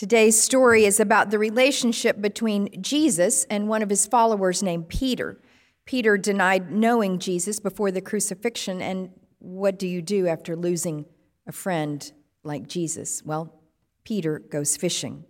Today's story is about the relationship between Jesus and one of his followers named Peter. Peter denied knowing Jesus before the crucifixion, and what do you do after losing a friend like Jesus? Well, Peter goes fishing.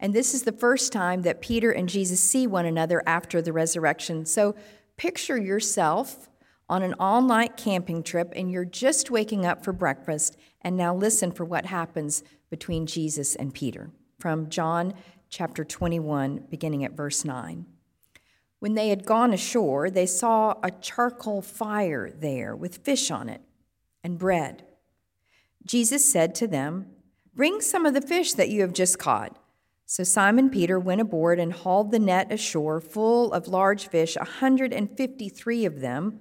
And this is the first time that Peter and Jesus see one another after the resurrection. So picture yourself on an all night camping trip and you're just waking up for breakfast. And now listen for what happens between Jesus and Peter from John chapter 21, beginning at verse 9. When they had gone ashore, they saw a charcoal fire there with fish on it and bread. Jesus said to them, Bring some of the fish that you have just caught. So Simon Peter went aboard and hauled the net ashore full of large fish, a 153 of them.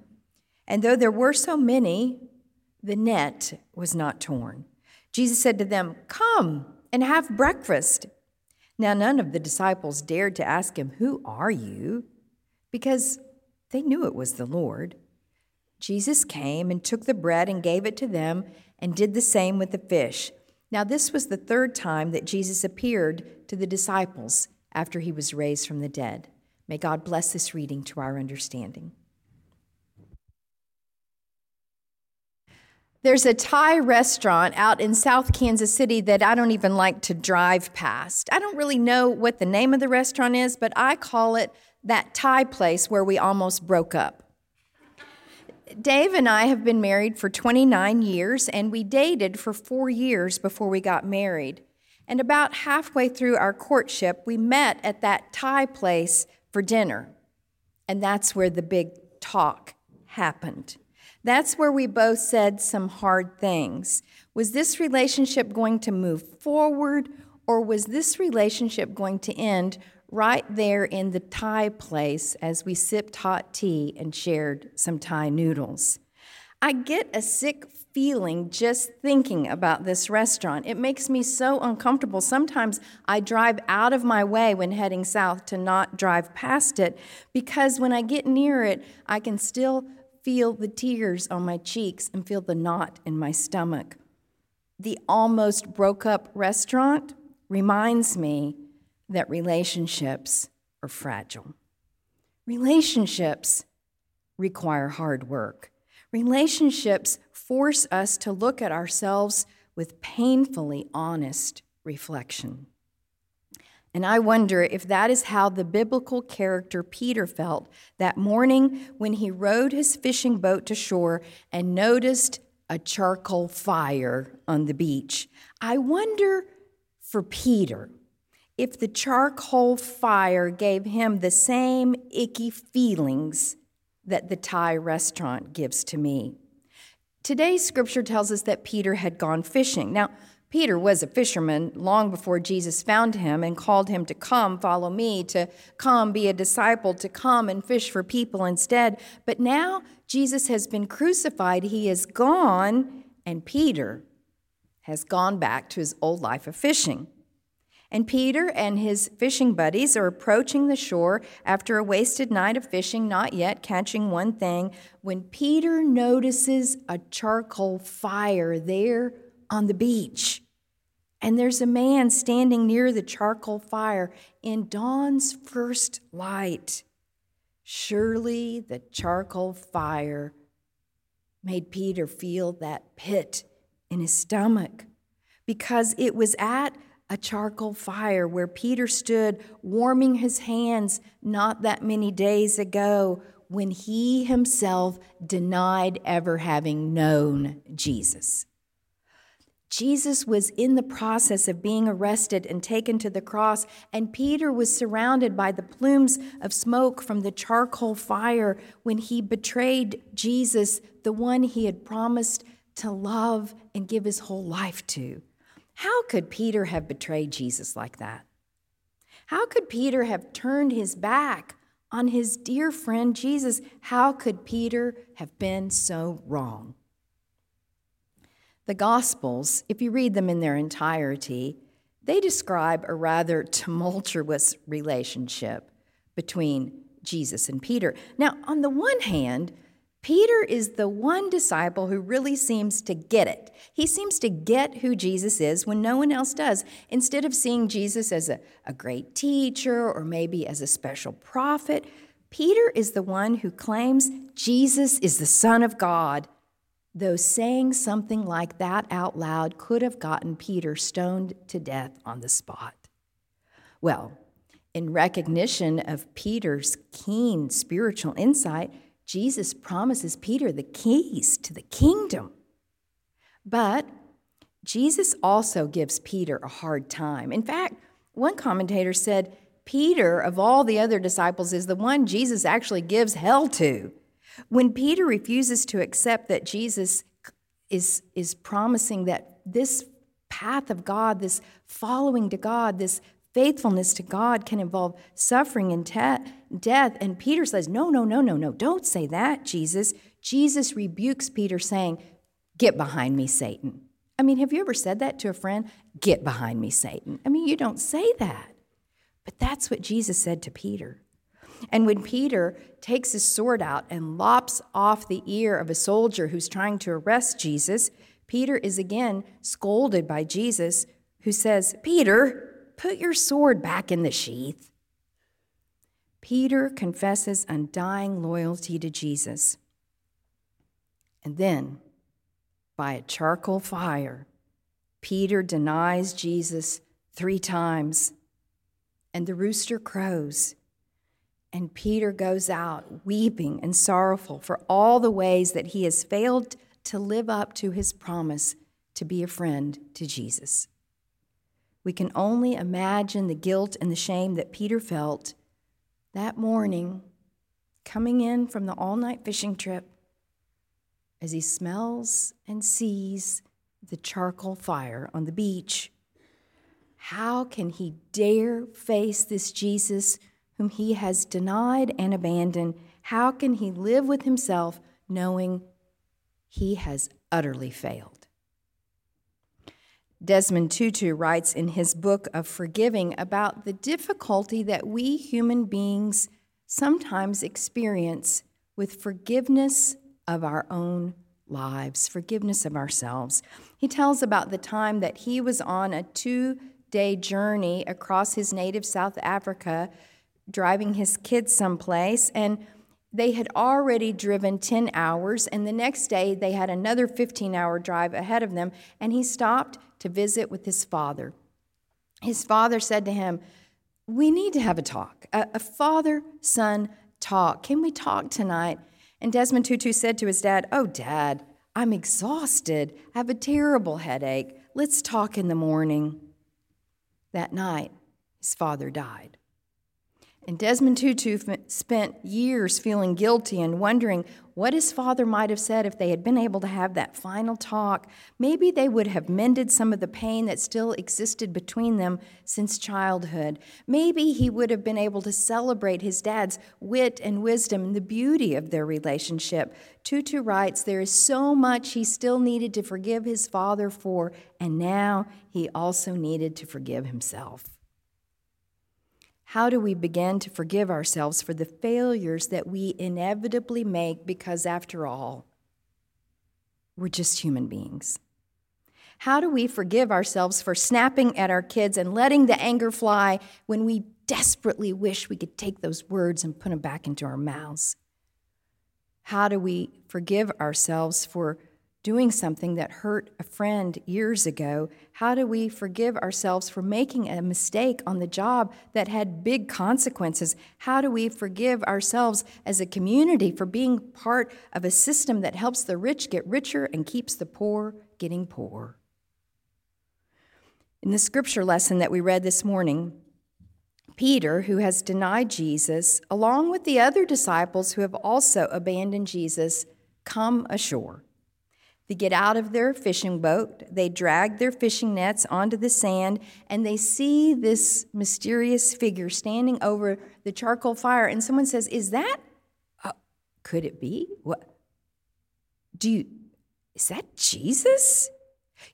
And though there were so many, the net was not torn. Jesus said to them, Come and have breakfast. Now, none of the disciples dared to ask him, Who are you? because they knew it was the Lord. Jesus came and took the bread and gave it to them and did the same with the fish. Now, this was the third time that Jesus appeared to the disciples after he was raised from the dead. May God bless this reading to our understanding. There's a Thai restaurant out in South Kansas City that I don't even like to drive past. I don't really know what the name of the restaurant is, but I call it that Thai place where we almost broke up. Dave and I have been married for 29 years, and we dated for four years before we got married. And about halfway through our courtship, we met at that Thai place for dinner. And that's where the big talk happened. That's where we both said some hard things. Was this relationship going to move forward, or was this relationship going to end right there in the Thai place as we sipped hot tea and shared some Thai noodles? I get a sick feeling just thinking about this restaurant. It makes me so uncomfortable. Sometimes I drive out of my way when heading south to not drive past it because when I get near it, I can still feel the tears on my cheeks and feel the knot in my stomach. The almost broke up restaurant reminds me that relationships are fragile. Relationships require hard work. Relationships force us to look at ourselves with painfully honest reflection. And I wonder if that is how the biblical character Peter felt that morning when he rowed his fishing boat to shore and noticed a charcoal fire on the beach. I wonder for Peter if the charcoal fire gave him the same icky feelings that the Thai restaurant gives to me. Today's scripture tells us that Peter had gone fishing. Now, Peter was a fisherman long before Jesus found him and called him to come, follow me, to come, be a disciple, to come and fish for people instead. But now Jesus has been crucified, he is gone, and Peter has gone back to his old life of fishing. And Peter and his fishing buddies are approaching the shore after a wasted night of fishing, not yet catching one thing, when Peter notices a charcoal fire there on the beach and there's a man standing near the charcoal fire in dawn's first light. Surely the charcoal fire made Peter feel that pit in his stomach because it was at a charcoal fire where Peter stood warming his hands not that many days ago when he himself denied ever having known Jesus. Jesus was in the process of being arrested and taken to the cross, and Peter was surrounded by the plumes of smoke from the charcoal fire when he betrayed Jesus, the one he had promised to love and give his whole life to. How could Peter have betrayed Jesus like that? How could Peter have turned his back on his dear friend Jesus? How could Peter have been so wrong? The Gospels, if you read them in their entirety, they describe a rather tumultuous relationship between Jesus and Peter. Now, on the one hand, Peter is the one disciple who really seems to get it. He seems to get who Jesus is when no one else does. Instead of seeing Jesus as a, a great teacher or maybe as a special prophet, Peter is the one who claims Jesus is the Son of God, though saying something like that out loud could have gotten Peter stoned to death on the spot. Well, in recognition of Peter's keen spiritual insight, Jesus promises Peter the keys to the kingdom. But Jesus also gives Peter a hard time. In fact, one commentator said, Peter, of all the other disciples, is the one Jesus actually gives hell to. When Peter refuses to accept that Jesus is, is promising that this path of God, this following to God, this faithfulness to God can involve suffering and te- death. And Peter says, No, no, no, no, no, don't say that, Jesus. Jesus rebukes Peter, saying, Get behind me, Satan. I mean, have you ever said that to a friend? Get behind me, Satan. I mean, you don't say that. But that's what Jesus said to Peter. And when Peter takes his sword out and lops off the ear of a soldier who's trying to arrest Jesus, Peter is again scolded by Jesus, who says, Peter, Put your sword back in the sheath. Peter confesses undying loyalty to Jesus. And then, by a charcoal fire, Peter denies Jesus three times. And the rooster crows. And Peter goes out weeping and sorrowful for all the ways that he has failed to live up to his promise to be a friend to Jesus. We can only imagine the guilt and the shame that Peter felt that morning coming in from the all night fishing trip as he smells and sees the charcoal fire on the beach. How can he dare face this Jesus whom he has denied and abandoned? How can he live with himself knowing he has utterly failed? Desmond Tutu writes in his book of forgiving about the difficulty that we human beings sometimes experience with forgiveness of our own lives, forgiveness of ourselves. He tells about the time that he was on a two day journey across his native South Africa, driving his kids someplace, and they had already driven 10 hours, and the next day they had another 15 hour drive ahead of them, and he stopped to visit with his father. His father said to him, We need to have a talk, a, a father son talk. Can we talk tonight? And Desmond Tutu said to his dad, Oh, dad, I'm exhausted. I have a terrible headache. Let's talk in the morning. That night, his father died. And Desmond Tutu spent years feeling guilty and wondering what his father might have said if they had been able to have that final talk. Maybe they would have mended some of the pain that still existed between them since childhood. Maybe he would have been able to celebrate his dad's wit and wisdom and the beauty of their relationship. Tutu writes there is so much he still needed to forgive his father for, and now he also needed to forgive himself. How do we begin to forgive ourselves for the failures that we inevitably make because, after all, we're just human beings? How do we forgive ourselves for snapping at our kids and letting the anger fly when we desperately wish we could take those words and put them back into our mouths? How do we forgive ourselves for doing something that hurt a friend years ago? How do we forgive ourselves for making a mistake on the job that had big consequences? How do we forgive ourselves as a community for being part of a system that helps the rich get richer and keeps the poor getting poor? In the scripture lesson that we read this morning, Peter, who has denied Jesus, along with the other disciples who have also abandoned Jesus, come ashore. They get out of their fishing boat, they drag their fishing nets onto the sand, and they see this mysterious figure standing over the charcoal fire. And someone says, Is that? Uh, could it be? What? Do you, is that Jesus?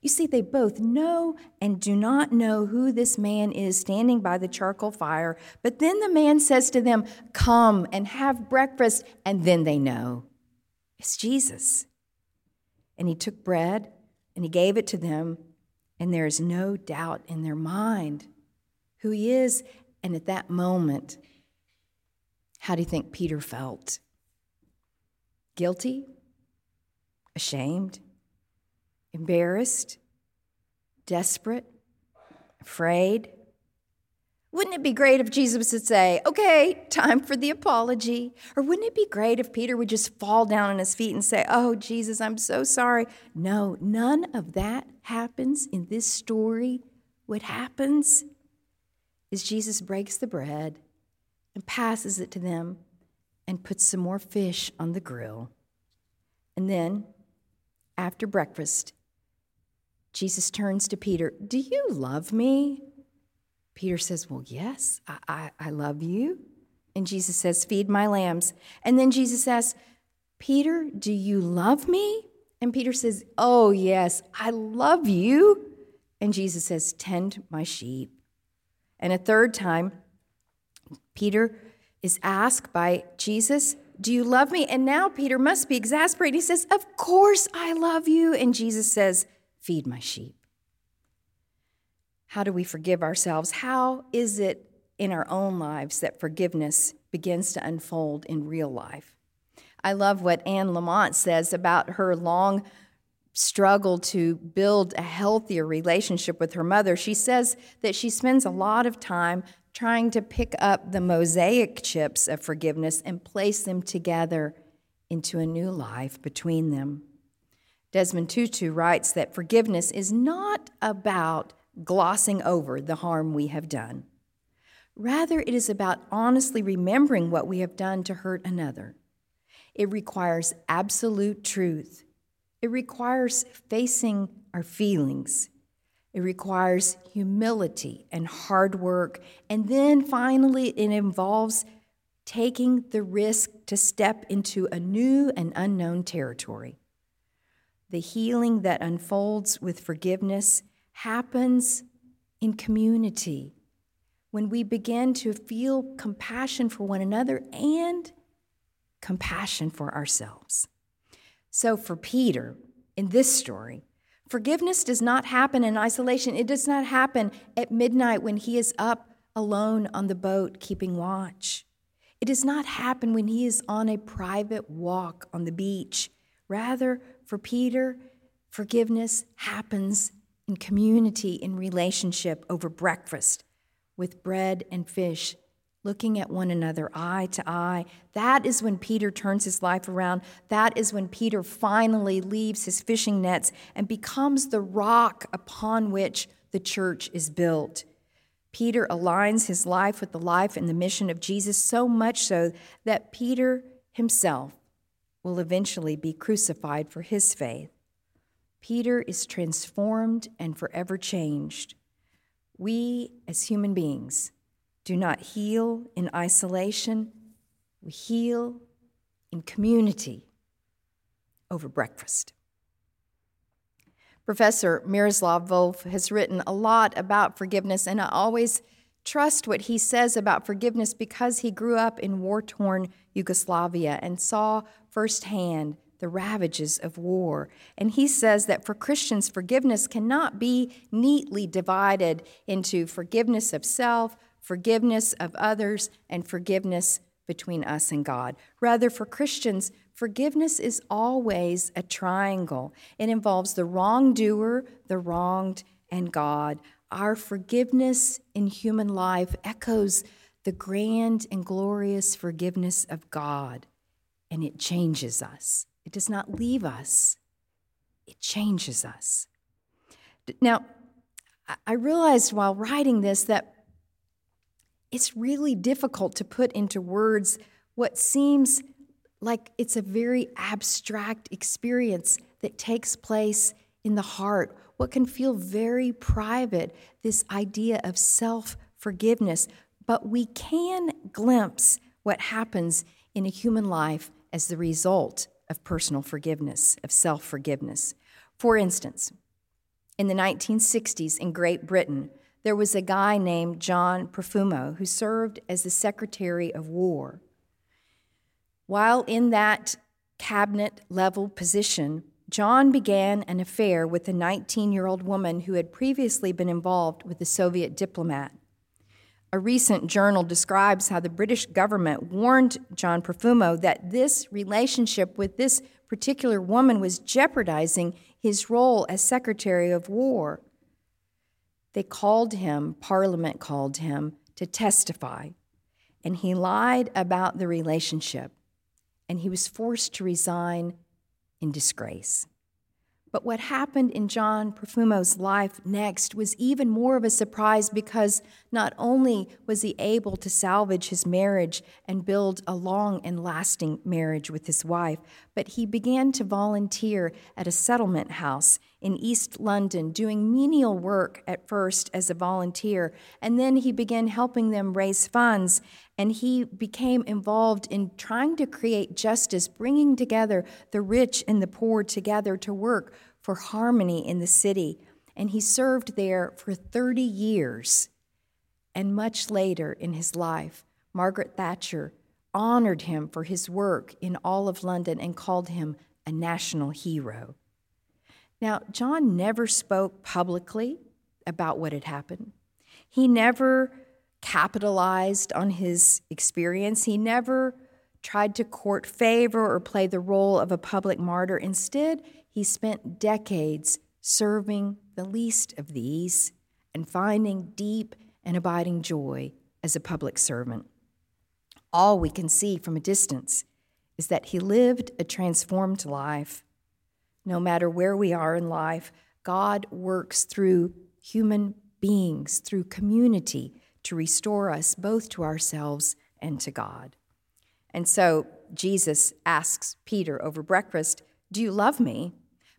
You see, they both know and do not know who this man is standing by the charcoal fire. But then the man says to them, Come and have breakfast, and then they know It's Jesus. And he took bread and he gave it to them, and there is no doubt in their mind who he is. And at that moment, how do you think Peter felt? Guilty? Ashamed? Embarrassed? Desperate? Afraid? Wouldn't it be great if Jesus would say, okay, time for the apology? Or wouldn't it be great if Peter would just fall down on his feet and say, oh, Jesus, I'm so sorry? No, none of that happens in this story. What happens is Jesus breaks the bread and passes it to them and puts some more fish on the grill. And then, after breakfast, Jesus turns to Peter, Do you love me? Peter says, Well, yes, I, I, I love you. And Jesus says, Feed my lambs. And then Jesus asks, Peter, do you love me? And Peter says, Oh, yes, I love you. And Jesus says, Tend my sheep. And a third time, Peter is asked by Jesus, Do you love me? And now Peter must be exasperated. He says, Of course I love you. And Jesus says, Feed my sheep. How do we forgive ourselves? How is it in our own lives that forgiveness begins to unfold in real life? I love what Anne Lamott says about her long struggle to build a healthier relationship with her mother. She says that she spends a lot of time trying to pick up the mosaic chips of forgiveness and place them together into a new life between them. Desmond Tutu writes that forgiveness is not about glossing over the harm we have done. Rather, it is about honestly remembering what we have done to hurt another. It requires absolute truth. It requires facing our feelings. It requires humility and hard work. And then finally, it involves taking the risk to step into a new and unknown territory. The healing that unfolds with forgiveness happens in community when we begin to feel compassion for one another and compassion for ourselves. So, for Peter, in this story, forgiveness does not happen in isolation. It does not happen at midnight when he is up alone on the boat keeping watch. It does not happen when he is on a private walk on the beach. Rather, for Peter, forgiveness happens in community, in relationship over breakfast with bread and fish, looking at one another eye to eye. That is when Peter turns his life around. That is when Peter finally leaves his fishing nets and becomes the rock upon which the church is built. Peter aligns his life with the life and the mission of Jesus so much so that Peter himself will eventually be crucified for his faith. Peter is transformed and forever changed. We, as human beings, do not heal in isolation, we heal in community over breakfast. Professor Miroslav Volf has written a lot about forgiveness, and I always trust what he says about forgiveness because he grew up in war torn Yugoslavia and saw firsthand the ravages of war. And he says that for Christians, forgiveness cannot be neatly divided into forgiveness of self, forgiveness of others, and forgiveness between us and God. Rather, for Christians, forgiveness is always a triangle. It involves the wrongdoer, the wronged, and God. Our forgiveness in human life echoes the grand and glorious forgiveness of God, and it changes us. It does not leave us, it changes us. Now, I realized while writing this that it's really difficult to put into words what seems like it's a very abstract experience that takes place in the heart, what can feel very private, this idea of self forgiveness. But we can glimpse what happens in a human life as the result of personal forgiveness, of self forgiveness. For instance, in the 1960s in Great Britain, there was a guy named John Profumo who served as the Secretary of War. While in that cabinet level position, John began an affair with a 19 year old woman who had previously been involved with a Soviet diplomat. A recent journal describes how the British government warned John Profumo that this relationship with this particular woman was jeopardizing his role as Secretary of War. They called him, Parliament called him, to testify, and he lied about the relationship, and he was forced to resign in disgrace. But what happened in John Profumo's life next was even more of a surprise because not only was he able to salvage his marriage and build a long and lasting marriage with his wife, but he began to volunteer at a settlement house in East London, doing menial work at first as a volunteer, and then he began helping them raise funds and he became involved in trying to create justice, bringing together the rich and the poor together to work for harmony in the city. And he served there for 30 years. And much later in his life, Margaret Thatcher honored him for his work in all of London and called him a national hero. Now, John never spoke publicly about what had happened. He never capitalized on his experience. He never tried to court favor or play the role of a public martyr. Instead, he spent decades serving the least of these and finding deep and abiding joy as a public servant. All we can see from a distance is that he lived a transformed life. No matter where we are in life, God works through human beings, through community, to restore us both to ourselves and to God. And so Jesus asks Peter over breakfast, Do you love me?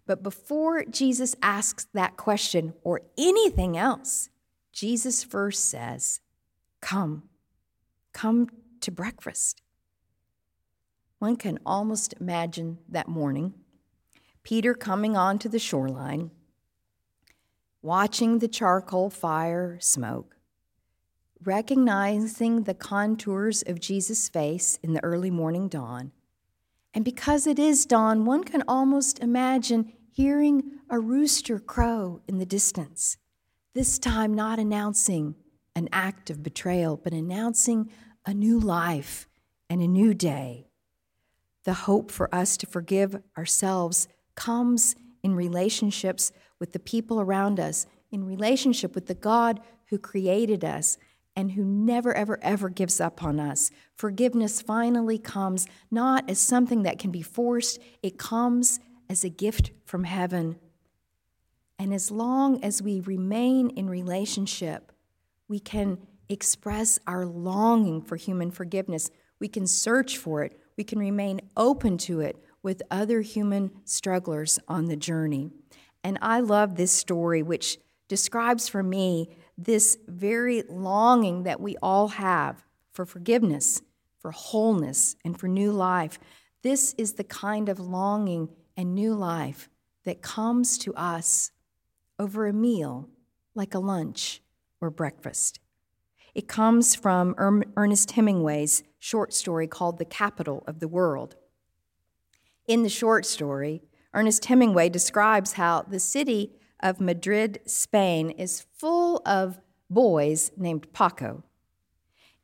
But before Jesus asks that question or anything else, Jesus first says, Come, come to breakfast. One can almost imagine that morning, Peter coming onto the shoreline, watching the charcoal fire smoke, recognizing the contours of Jesus' face in the early morning dawn. And because it is dawn, one can almost imagine hearing a rooster crow in the distance, this time not announcing an act of betrayal, but announcing a new life and a new day. The hope for us to forgive ourselves comes in relationships with the people around us, in relationship with the God who created us, and who never, ever, ever gives up on us. Forgiveness finally comes not as something that can be forced, it comes as a gift from heaven. And as long as we remain in relationship, we can express our longing for human forgiveness. We can search for it. We can remain open to it with other human strugglers on the journey. And I love this story, which describes for me this very longing that we all have for forgiveness, for wholeness, and for new life. This is the kind of longing and new life that comes to us over a meal, like a lunch or breakfast. It comes from erm, Ernest Hemingway's short story called The Capital of the World. In the short story, Ernest Hemingway describes how the city of Madrid, Spain, is full of boys named Paco.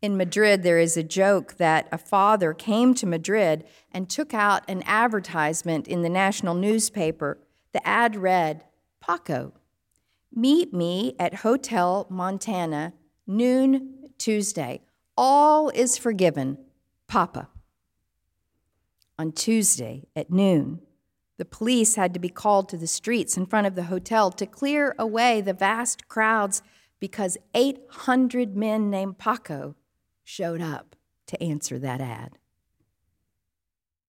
In Madrid, there is a joke that a father came to Madrid and took out an advertisement in the national newspaper. The ad read, Paco, meet me at Hotel Montana, noon Tuesday. All is forgiven, Papa. On Tuesday at noon, the police had to be called to the streets in front of the hotel to clear away the vast crowds because 800 men named Paco showed up to answer that ad.